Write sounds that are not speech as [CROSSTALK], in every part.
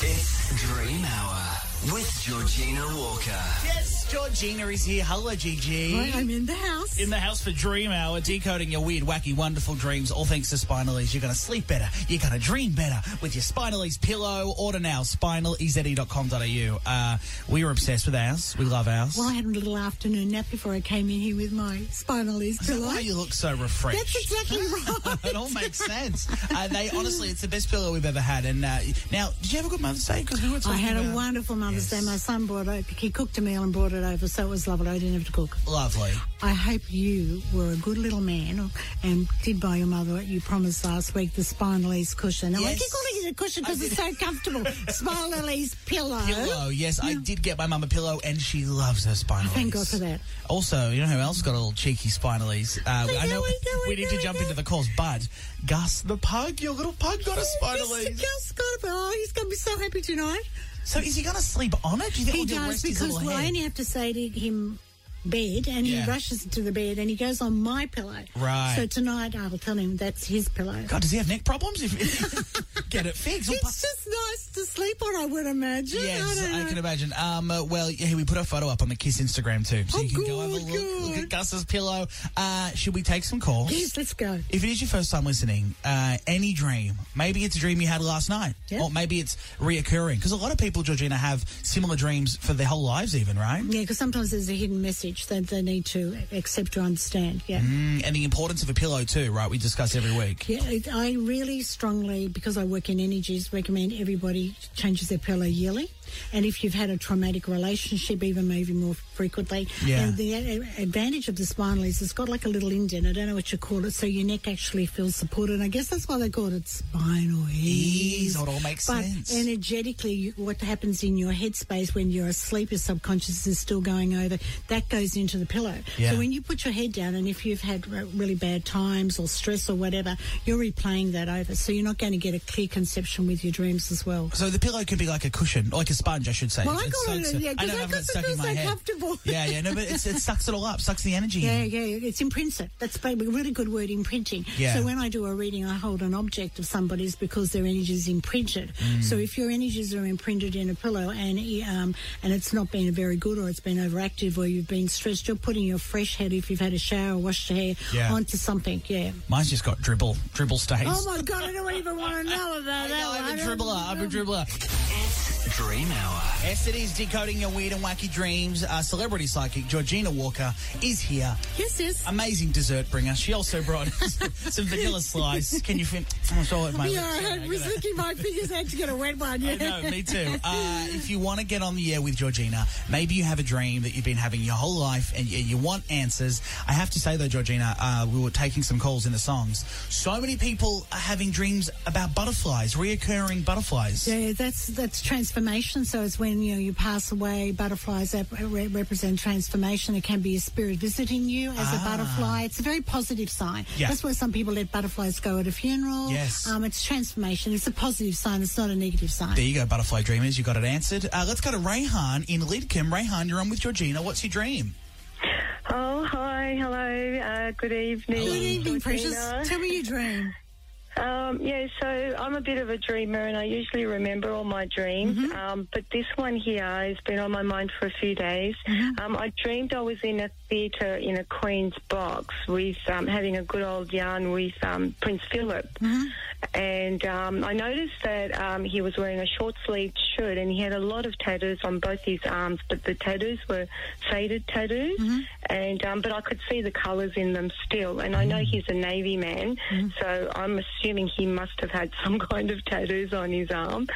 It's Dream Hour with Georgina Walker. Yes, Georgina is here. Hello, Gigi. Right, I'm in the house. In the house for Dream Hour, decoding your weird, wacky, wonderful dreams, all thanks to Spinaleze. You're going to sleep better. You're going to dream better with your Spinaleze pillow. Order now, spinaleze.com.au. Uh, we are obsessed with ours. We love ours. well, I had a little afternoon nap before I came in here with my Spinaleze Is that pillow. why you look so refreshed? That's exactly [LAUGHS] right. it all makes sense. Uh, they honestly, it's the best pillow we've ever had. And uh, now, did you have a good Mother's Day? Because we were I talking had a wonderful Mother's Yes. Day. My son brought it. He cooked a meal and brought it over, so it was lovely. I didn't have to cook. Lovely. I hope you were a good little man and did buy your mother what you promised last week, the Spinaleze cushion. Now, I Yes. keep calling it a cushion because it's so comfortable. Spinaleze pillow. Pillow, yes, I did get my mum a pillow, and she loves her spinal. Thank God for that. Also, you know who else got a little cheeky Spinaleze? Uh, I know, know I know, we I need to I jump know. into the calls, but Gus the pug, your little pug, got a Mr. Spinaleze. Gus got it. Oh, he's going to be so happy tonight. So is he going to sleep on it? Do you think He does rest because well, I only have to say to him bed and Yeah. he rushes to the bed and he goes on my pillow. Right. So tonight I'll tell him that's his pillow. God, does he have neck problems? If, [LAUGHS] get it fixed. [LAUGHS] It's just nice to sleep on, I would imagine. Yes, don't I, can imagine. Um, uh, well, yeah, we put a photo up on the KIIS Instagram too, so Oh, you can go have a look, look at Gus's pillow. Uh, should we take some calls? Yes, let's go. If it is your first time listening, uh, any dream, maybe it's a dream you had last night, Yeah. or maybe it's reoccurring. Because a lot of people, Georgina, have similar dreams for their whole lives, even, right? Yeah, because sometimes there's a hidden message that they need to accept or understand. Yeah. Mm, and the importance of a pillow too, right? We discuss every week. Yeah, I really strongly, because I work in energies, recommend everybody changes their pillow yearly. And if you've had a traumatic relationship, even maybe more frequently. Yeah. And the advantage of the spinal is it's got like a little indent. I don't know what you call it, so your neck actually feels supported. And I guess that's why they call it Spinaleze. Ease, it all makes but sense. energetically, what happens in your headspace when you're asleep, your subconscious is still going over. That goes into the pillow. Yeah. So when you put your head down, and if you've had really bad times or stress or whatever, you're replaying that over. So you're not going to get a clear conception with your dreams as well. So the pillow can be like a cushion, like a sponge, I should say. Well, I It call it soaks a- yeah, 'cause I know I I've got it stuck in feel my so head. comfortable. Yeah, yeah, no, but it's, it sucks it all up, sucks the energy Yeah, in. yeah, it's imprinted. That's a really good word, imprinting. Yeah. So when I do a reading, I hold an object of somebody's because their energy is imprinted. Mm. So if your energies are imprinted in a pillow and um, and it's not been very good or it's been overactive or you've been stressed, you're putting your fresh head if you've had a shower, washed your hair Yeah. onto something. Yeah. Mine's just got dribble, dribble stains. Oh my God, I don't even want to know about [LAUGHS] I that. know. I'm a dribbler. I'm a dribbler. It's Dream Hour. Yes, it is decoding your weird and wacky dreams. Uh, celebrity psychic Georgina Walker is here. Yes, yes. Amazing dessert bringer. She also brought [LAUGHS] some vanilla slice. Can you fin- I'm sorry, my Yeah, lips. I I was gotta- licking my fingers had to get a wet one. [LAUGHS] Yeah. I know, me too. [LAUGHS] Uh, if you want to get on the air with Georgina, maybe you have a dream that you've been having your whole life and you, you want answers. I have to say though, Georgina, uh, we were taking some calls in the songs. So many people are having dreams about butterflies, reoccurring butterflies. Yeah, that's that's transformation. So it's when you know you pass away. Butterflies represent transformation. It can be a spirit visiting you as a butterfly. It's a very positive sign. Yeah. That's why some people let butterflies go at a funeral. Yes. Um, it's transformation. It's a positive sign. It's not a negative sign. There you go, butterfly dreamers. You got it answered. Uh, let's go to Rayhan in Lidcombe. Rayhan, you're on with Georgina. What's your dream? Oh, hi, hello, uh, good evening. Hello. Good evening, Precious. Tell me your dream. Um, yeah, so I'm a bit of a dreamer and I usually remember all my dreams. Mm-hmm. Um, but this one here has been on my mind for a few days. Mm-hmm. Um, I dreamed I was in a theatre in a Queen's box with um, having a good old yarn with um, Prince Philip. Mm-hmm. And um, I noticed that um, he was wearing a short sleeved shirt and he had a lot of tattoos on both his arms, but the tattoos were faded tattoos. Mm-hmm. And um, but I could see the colours in them still. And I know Mm-hmm. he's a Navy man, so I'm assuming he must have had [LAUGHS] some kind of tattoos on his arm.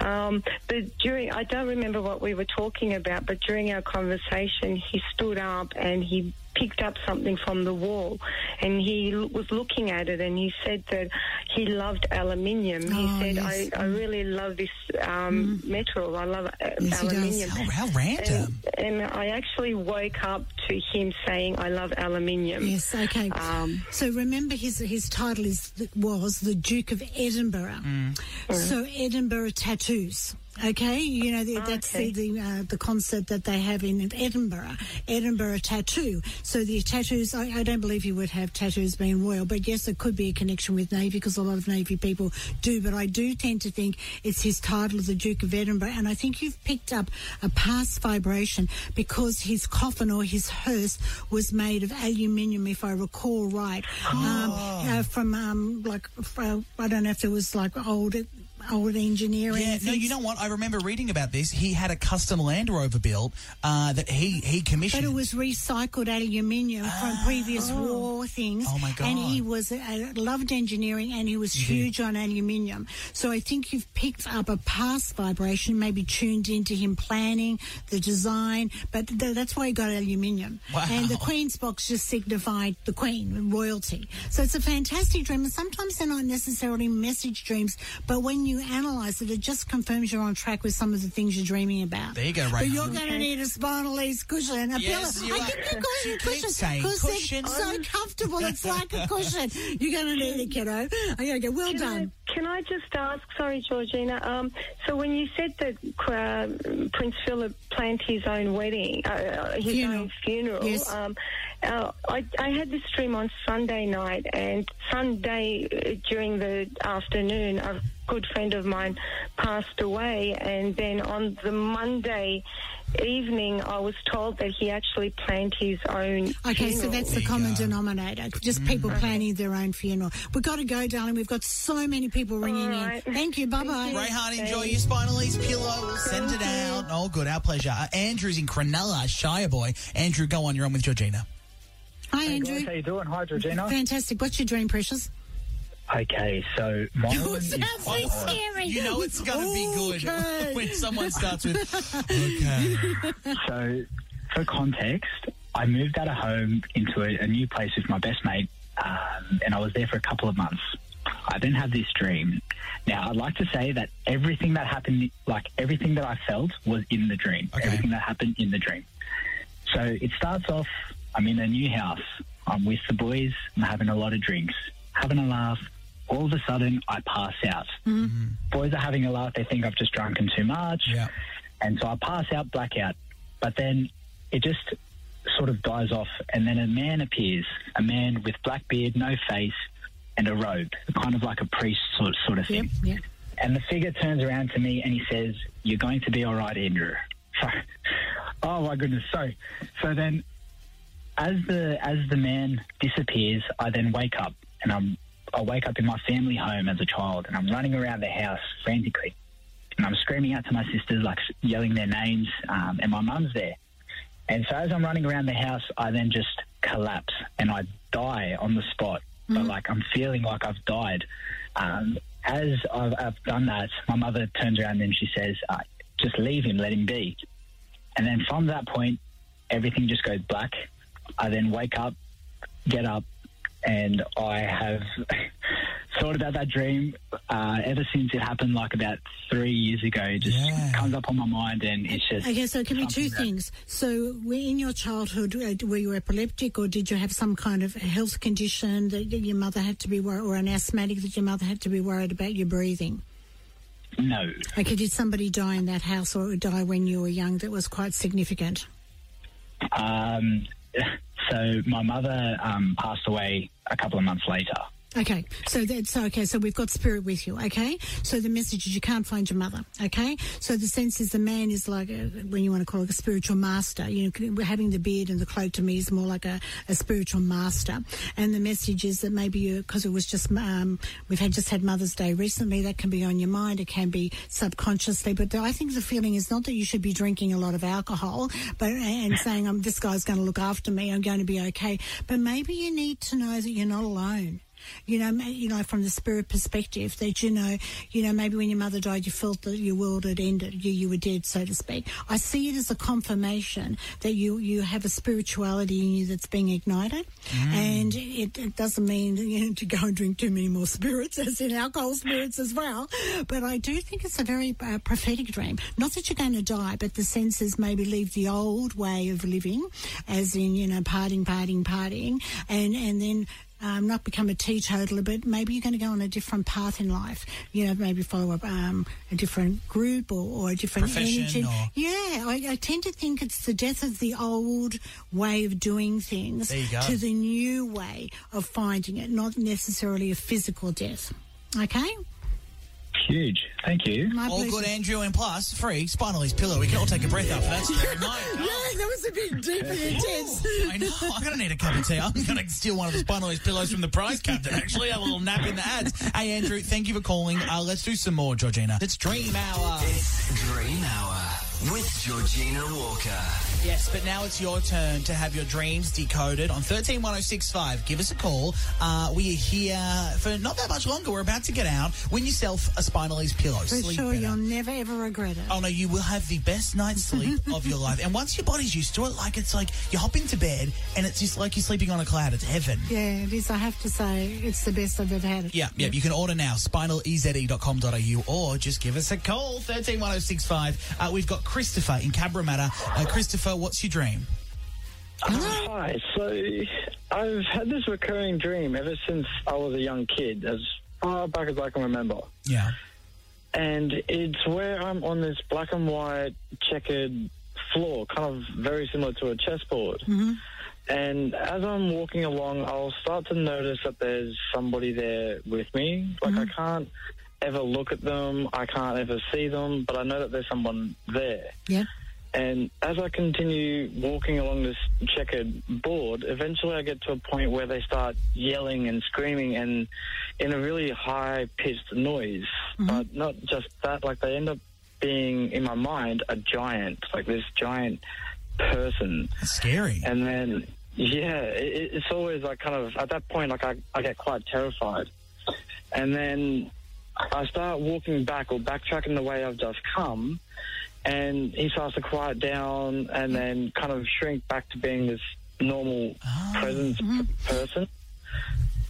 Um, but during, I don't remember what we were talking about, but during our conversation, he stood up and he picked up something from the wall and he l- was looking at it and he said that he loved aluminium. He Oh, said, yes. I, I really love this um, metal. I love uh, Yes, he does. aluminium. How, how random. And, and I actually woke up to him saying, I love aluminium. Yes, okay. Um, so remember his his title is was the Duke of Edinburgh. Mm. So Edinburgh tattoos. Okay, you know the, that's Okay. the the, uh, the concert that they have in Edinburgh, Edinburgh tattoo. So the tattoos, I, I don't believe you would have tattoos being royal, but yes, it could be a connection with Navy because a lot of Navy people do. But I do tend to think it's his title of the Duke of Edinburgh, and I think you've picked up a past vibration because his coffin or his hearse was made of aluminium, if I recall right, um, uh, from um, like uh, I don't know if it was like old old engineering. Yeah, no, you know what? I remember reading about this. He had a custom Land Rover built uh, that he he commissioned. But it was recycled aluminium from previous war things. Oh, my god! And he was uh, loved engineering, and he was huge on aluminium. So I think you've picked up a past vibration, maybe tuned into him planning the design. But th- that's why he got aluminium. Wow. And the Queen's box just signified the Queen, royalty. So it's a fantastic dream, and sometimes they're not necessarily message dreams, but when you analyse it, it just confirms you're on track with some of the things you're dreaming about. There you go, But you're going to need a Spinaleze cushion, a Yes, pillow. you I are. keep the cushion, You keep cushion, saying because cushion. they're so comfortable. It's like a cushion. [LAUGHS] You're going to need it, kiddo. Okay, okay, well Can done. I, can I just ask, sorry, Georgina, um, so when you said that uh, Prince Philip planned his own wedding, uh, uh, his Funeral. own funeral, Yes. um, uh, I, I had this dream on Sunday night, and Sunday uh, during the afternoon, a good friend of mine passed away, and then on the Monday evening, I was told that he actually planned his own Okay, funeral. so that's the common denominator. Just people planning their own funeral. We've got to go, darling. We've got so many people ringing right. in. Thank you. Bye bye. Rayhan, enjoy your Spinaleze pillow. We'll send it out. Oh, good. Our pleasure. Uh, Andrew's in Cronulla, Shire boy. Andrew, go on. You're on with Georgina. Hi, Hey Andrew. guys, how you doing? Hi, Georgina. Fantastic. What's your dream, Precious? Okay, so my one is sounds so scary. You know it's going to be good Okay. when someone starts with, [LAUGHS] okay. so for context, I moved out of home into a, a new place with my best mate, um, and I was there for a couple of months. I then had this dream. Now, I'd like to say that everything that happened, like everything that I felt, was in the dream. Okay. Everything that happened in the dream. So it starts off. I'm in a new house. I'm with the boys. I'm having a lot of drinks, having a laugh. All of a sudden, I pass out. Mm-hmm. Boys are having a laugh. They think I've just drunken too much. Yeah. And so I pass out, blackout. But then it just sort of dies off. And then a man appears, a man with black beard, no face, and a robe, kind of like a priest sort, sort of Yep, thing. yep. And the figure turns around to me and he says, You're going to be all right, Andrew. So, [LAUGHS] oh my goodness. So, so then as the as the man disappears, I then wake up and I'm I wake up in my family home as a child and I'm running around the house frantically and I'm screaming out to my sisters, like yelling their names, um, and my mum's there. And so as I'm running around the house, I then just collapse and I die on the spot. But like I'm feeling like I've died. Um, as I've, I've done that, my mother turns around and she says, uh, "Just leave him, let him be." And then from that point, everything just goes black. I then wake up, get up, and I have [LAUGHS] thought about that dream uh, ever since it happened, like about three years ago. It just Yeah. comes up on my mind, and it's just Okay, so it can be two that- things. So, were- in your childhood, uh, were you epileptic, or did you have some kind of health condition that your mother had to be worried, or an asthmatic that your mother had to be worried about your breathing? No, Okay, did somebody die in that house, or die when you were young that was quite significant? um, [LAUGHS] so my mother um, passed away a couple of months later. Okay, so that's okay. So we've got spirit with you. Okay, so the message is you can't find your mother. Okay, so the sense is the man is like a, when you want to call it a spiritual master. You know, having the beard and the cloak to me is more like a, a spiritual master. And the message is that maybe you because it was just um, we've had just had Mother's Day recently. That can be on your mind. It can be subconsciously. But I think the feeling is not that you should be drinking a lot of alcohol, but and saying um, this guy's going to look after me. I'm going to be okay. But maybe you need to know that you're not alone you know, you know, from the spirit perspective, that you know, you know, maybe when your mother died, you felt that your world had ended, you you were dead, so to speak. I see it as a confirmation that you you have a spirituality in you that's being ignited, and it, it doesn't mean [LAUGHS] you know to go and drink too many more spirits, as in alcohol spirits as well. But I do think it's a very uh, prophetic dream. Not that you're going to die, but the sense is maybe leave the old way of living, as in you know, partying, partying, partying, and and then um, not become a teetotaler, but maybe you're going to go on a different path in life. You know, maybe follow a, um, a different group or, or a different Profession energy. or- Yeah, I, I tend to think it's the death of the old way of doing things There you go. to the new way of finding it, not necessarily a physical death. Okay? Huge. Thank you. My All pleasure. good, Andrew, and plus free Spinaleze pillow. We can all take a breath after that story. [LAUGHS] No, Yeah, that was a bit deep and intense. I know. I'm going to need a cup of tea. I'm going to steal one of the Spinaleze pillows from the prize captain, actually. Have a little nap in the ads. Hey, Andrew, thank you for calling. Uh, let's do some more, Georgina. It's Dream Hour. It's Dream Hour with Georgina Walker. Yes, but now it's your turn to have your dreams decoded on 131065. Give us a call. Uh, we are here for not that much longer. We're about to get out. Win yourself a Spinaleze pillow. For Sleep sure, better. you'll never ever regret it. Oh no, you will have the best night's sleep [LAUGHS] of your life. And once your body's used to it, like it's like you hop into bed and it's just like you're sleeping on a cloud. It's heaven. Yeah, it is. I have to say, it's the best I've ever had. it. Yeah, yeah. You can order now, spinaleze.com.au, or just give us a call, 131065. Uh, we've got Christopher in Cabramatta. Uh, Christopher, what's your dream? Hi. So I've had this recurring dream ever since I was a young kid, as far back as I can remember. Yeah. And it's where I'm on this black and white checkered floor, kind of very similar to a chessboard. And as I'm walking along, I'll start to notice that there's somebody there with me. Like I can't ever look at them, I can't ever see them, but I know that there's someone there. Yeah. And as I continue walking along this checkered board, eventually I get to a point where they start yelling and screaming and in a really high pitched noise. Mm-hmm. But not just that, like they end up being, in my mind, a giant, like this giant person. That's scary. And then, yeah, it, it's always like kind of, at that point, like I, I get quite terrified. And then I start walking back or backtracking the way I've just come. And he starts to quiet down and then kind of shrink back to being this normal ah. presence p- person.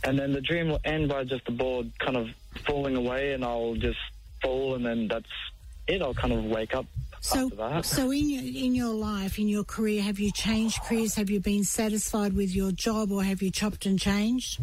And then the dream will end by just the board kind of falling away and I'll just fall and then that's it. I'll kind of wake up So, after that. so in your in your life, in your career, have you changed careers? Have you been satisfied with your job, or have you chopped and changed?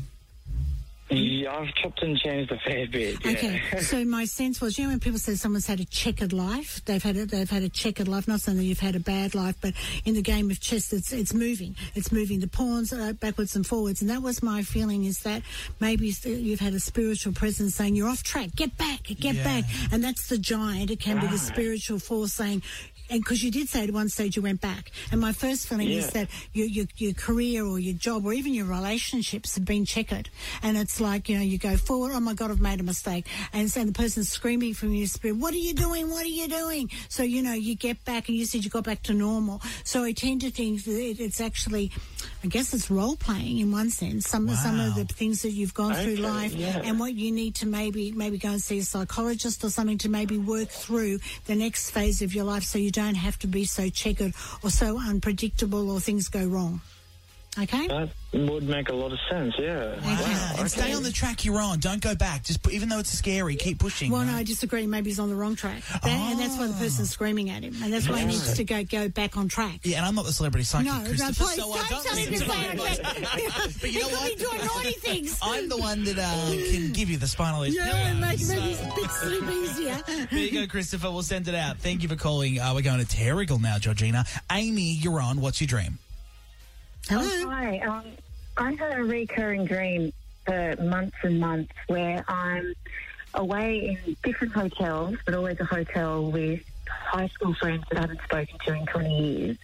Yeah, I've chopped and changed a fair bit. Yeah. Okay, [LAUGHS] so my sense was, you know, when people say someone's had a checkered life, they've had a, they've had a checkered life. Not saying that you've had a bad life, but in the game of chess, it's it's moving, it's moving the pawns uh, backwards and forwards, and that was my feeling is that maybe you've had a spiritual presence saying you're off track, get back, get Yeah. back, and that's the giant. It can be the spiritual force saying. And because you did say at one stage you went back, and my first feeling is that your, your your career or your job or even your relationships have been checkered, and it's like you know you go forward. Oh my God, I've made a mistake, and so the person's screaming from your spirit, "What are you doing? What are you doing?" So you know you get back, and you said you got back to normal. So I tend to think that it's actually, I guess it's role playing in one sense. Some some of the things that you've gone through life, yeah. and what you need to maybe maybe go and see a psychologist or something to maybe work through the next phase of your life, so you don't have to be so checkered or so unpredictable or things go wrong. Okay. That would make a lot of sense, yeah. Wow. And stay on the track you're on. Don't go back. Just put, even though it's scary, keep pushing. Well, no. I disagree. Maybe he's on the wrong track, That- and that's why the person's screaming at him, and that's why he needs to go go back on track. Yeah, and I'm not the celebrity psychic, No, no, Christopher, please so I don't tell him to to say him. it. [LAUGHS] But you know [LAUGHS] he could what? be doing naughty things. I'm the one that uh, can give you the spinal yeah, pillow, make, so- make his bit sleep easier. [LAUGHS] There you go, Christopher. We'll send it out. Thank you for calling. Uh, we're going to Terrigal now, Georgina. Amy, you're on. What's your dream? Hello. Hi. Um, I had a recurring dream for months and months where I'm away in different hotels, but always a hotel with high school friends that I haven't spoken to in 20 years.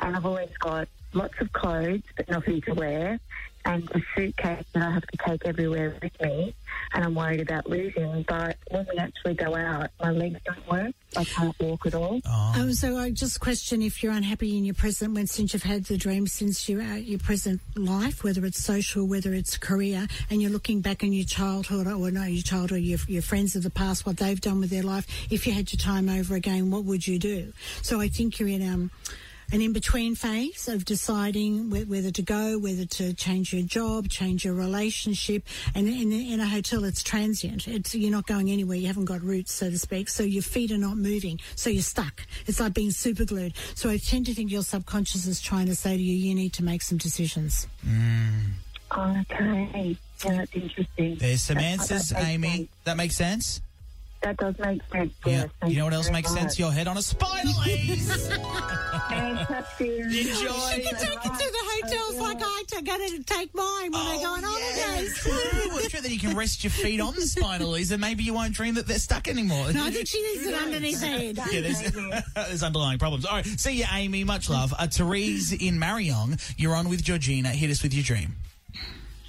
And I've always got lots of clothes, but nothing to wear, and a suitcase that I have to take everywhere with me. And I'm worried about losing. But when we actually go out, my legs don't work. I can't walk at all. Um, so I just question if you're unhappy in your present when since you've had the dream since your uh, your present life, whether it's social, whether it's career, and you're looking back on your childhood or no, your childhood, your your friends of the past, what they've done with their life. If you had your time over again, what would you do? So I think you're in um. An in between phase of deciding whe- whether to go, whether to change your job, change your relationship. And in, in a hotel, it's transient. It's, you're not going anywhere. You haven't got roots, so to speak. So your feet are not moving. So you're stuck. It's like being super glued. So I tend to think your subconscious is trying to say to you, you need to make some decisions. Mm. Okay. Yeah, that's interesting. There's some That- answers, that makes Amy. sense. That makes sense? That does make sense. Yeah. Yes, You know what else very makes sense? Your head on a spinal ease. Fantastic. Enjoy. She can take it to the hotels like I to go to take mine when I go on holidays. [LAUGHS] True. Well, true. Then you can rest your feet on the Spinaleze and maybe you won't dream that they're stuck anymore. No, I think she needs it underneath her head. Yeah, there's, [LAUGHS] there's underlying problems. All right, see you, Amy. Much love. Uh, Therese in Marion. you're on with Georgina. Hit us with your dream.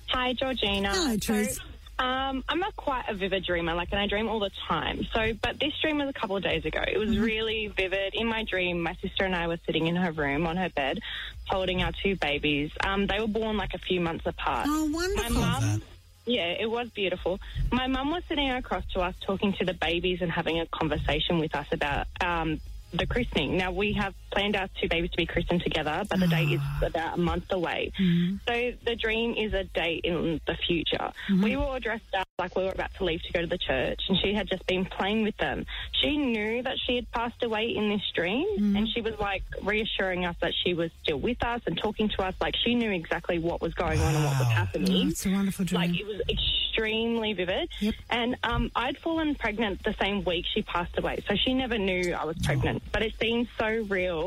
Hi, Georgina. Hello, Therese. So, um, I'm not quite a vivid dreamer, like, and I dream all the time. So, but this dream was a couple of days ago. It was really vivid. In my dream, my sister and I were sitting in her room on her bed, holding our two babies. Um, they were born like a few months apart. Oh, My wonderful. mum, yeah, it was beautiful. My mum was sitting across to us, talking to the babies and having a conversation with us about um, the christening. Now we have planned our two babies to be christened together, but the date is ah. about a month away. Mm-hmm. So the dream is a date in the future. Mm-hmm. We were all dressed up like we were about to leave to go to the church, and she had just been playing with them. She knew that she had passed away in this dream, mm-hmm. and she was like reassuring us that she was still with us and talking to us. Like she knew exactly what was going on and what was Wow. happening. Oh, it's a wonderful dream. Like it was extremely vivid. Yep. And um, I'd fallen pregnant the same week she passed away, so she never knew I was pregnant. But it seemed so real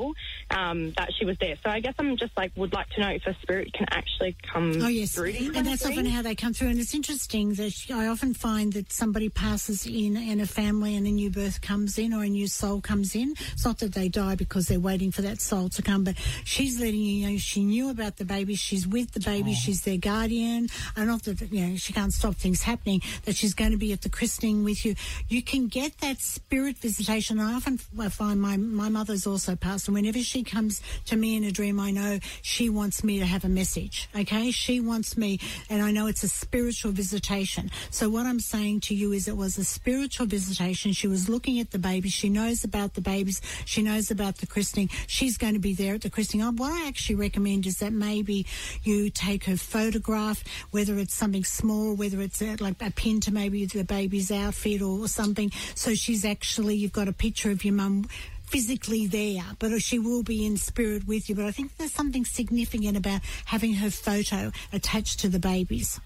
um, that she was there. So I guess I'm just like would like to know if a spirit can actually come Oh yes, and that's often how they come through. And it's interesting that I often find that somebody passes in, and a family, and a new birth comes in, or a new soul comes in. It's not that they die because they're waiting for that soul to come, but she's letting you know she knew about the baby. She's with the baby. She's their guardian. And not that you know she can't stop things happening. That she's going to be at the christening with you. You can get that spirit visitation. I often find my my mother's also passed, and whenever she comes to me in a dream, I know she wants me to have a message. Okay, she wants me, and I know it's a spiritual visitation. So what I'm saying to you is, it was a spiritual visitation. She was looking at the baby. She knows about the babies. She knows about the christening. She's going to be there at the christening. What I actually recommend is that maybe you take her photograph, whether it's something small, whether it's uh, like a pin to maybe the baby's outfit or something. So she's actually, you've got a picture of your mum physically there, but she will be in spirit with you. But I think there's something significant about having her photo attached to the babies.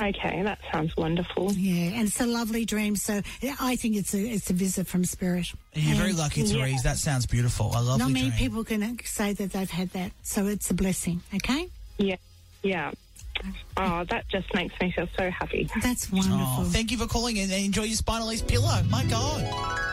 Okay, that sounds wonderful. Yeah, and it's a lovely dream. So I think it's a it's a visit from spirit. You're very lucky, Therese. That sounds beautiful. A lovely Not many dream. people can say that they've had that, so it's a blessing. Okay, Yeah, yeah. Oh, that just makes me feel so happy. that's wonderful. Oh, thank you for calling and enjoy your Spinaleze pillow. My God.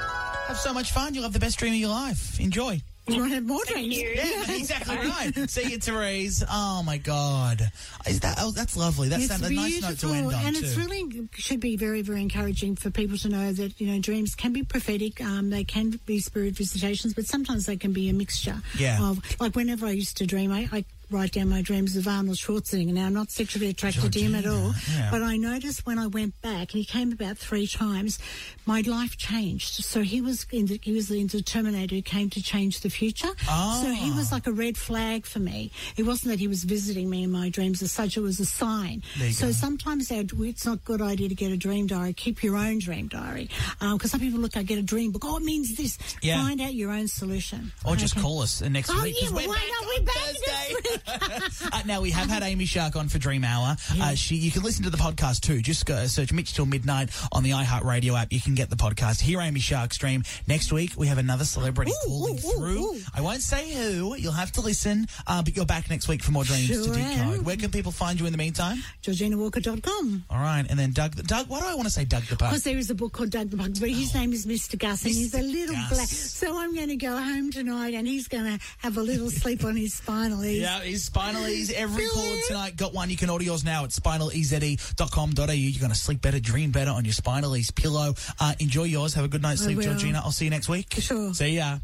Have so much fun. You'll have the best dream of your life. Enjoy. you want to have more dreams? Yeah, [LAUGHS] exactly right. See you, Therese. Oh my God, is that? Oh, that's lovely. That's It's a nice note to end on and too. it's really should be very, very encouraging for people to know that you know dreams can be prophetic. Um, they can be spirit visitations, but sometimes they can be a mixture. Yeah. Of like whenever I used to dream, I. I Write down my dreams of Arnold Schwarzenegger. Now, I'm not sexually attracted to him at all, yeah. but I noticed when I went back, and he came about three times, my life changed. So he was in the, he was the, Terminator who came to change the future. So he was Ah. like a red flag for me. It wasn't that he was visiting me in my dreams as such; it was a sign. So go. sometimes our- it's not a good idea to get a dream diary. Keep your own dream diary because some people look, I get a dream book. Oh, it means this. Yeah. Find out your own solution. Or just call us next week. Oh, week. 'cause yeah, we're why back not? on We're back Thursday. [LAUGHS] uh, now we have had Amy Shark on for Dream Hour. Uh, she, you can listen to the podcast too. Just go, search Mitch till midnight on the iHeartRadio app. You can get the podcast. Hear Amy Shark stream Next week we have another celebrity Ooh, calling ooh, through. ooh. I won't say who. You'll have to listen. Uh, but you're back next week for more dreams to decode. Where can people find you in the meantime? GeorginaWalker.com. All right, and then Doug. Doug, why do I want to say Doug the Pug? Because there is a book called Doug the Pug, but his name is Mr. Gus, and he's a little Gus. black. So I'm going to go home tonight, and he's going to have a little sleep on his spinal. Yeah, his Spinaleze. Every Feel call tonight got one. You can order yours now at spinaleze.com.au. You're going to sleep better, dream better on your Spinaleze pillow. Uh, enjoy yours. Have a good night's I sleep, will. Georgina. I'll see you next week. Sure. See ya.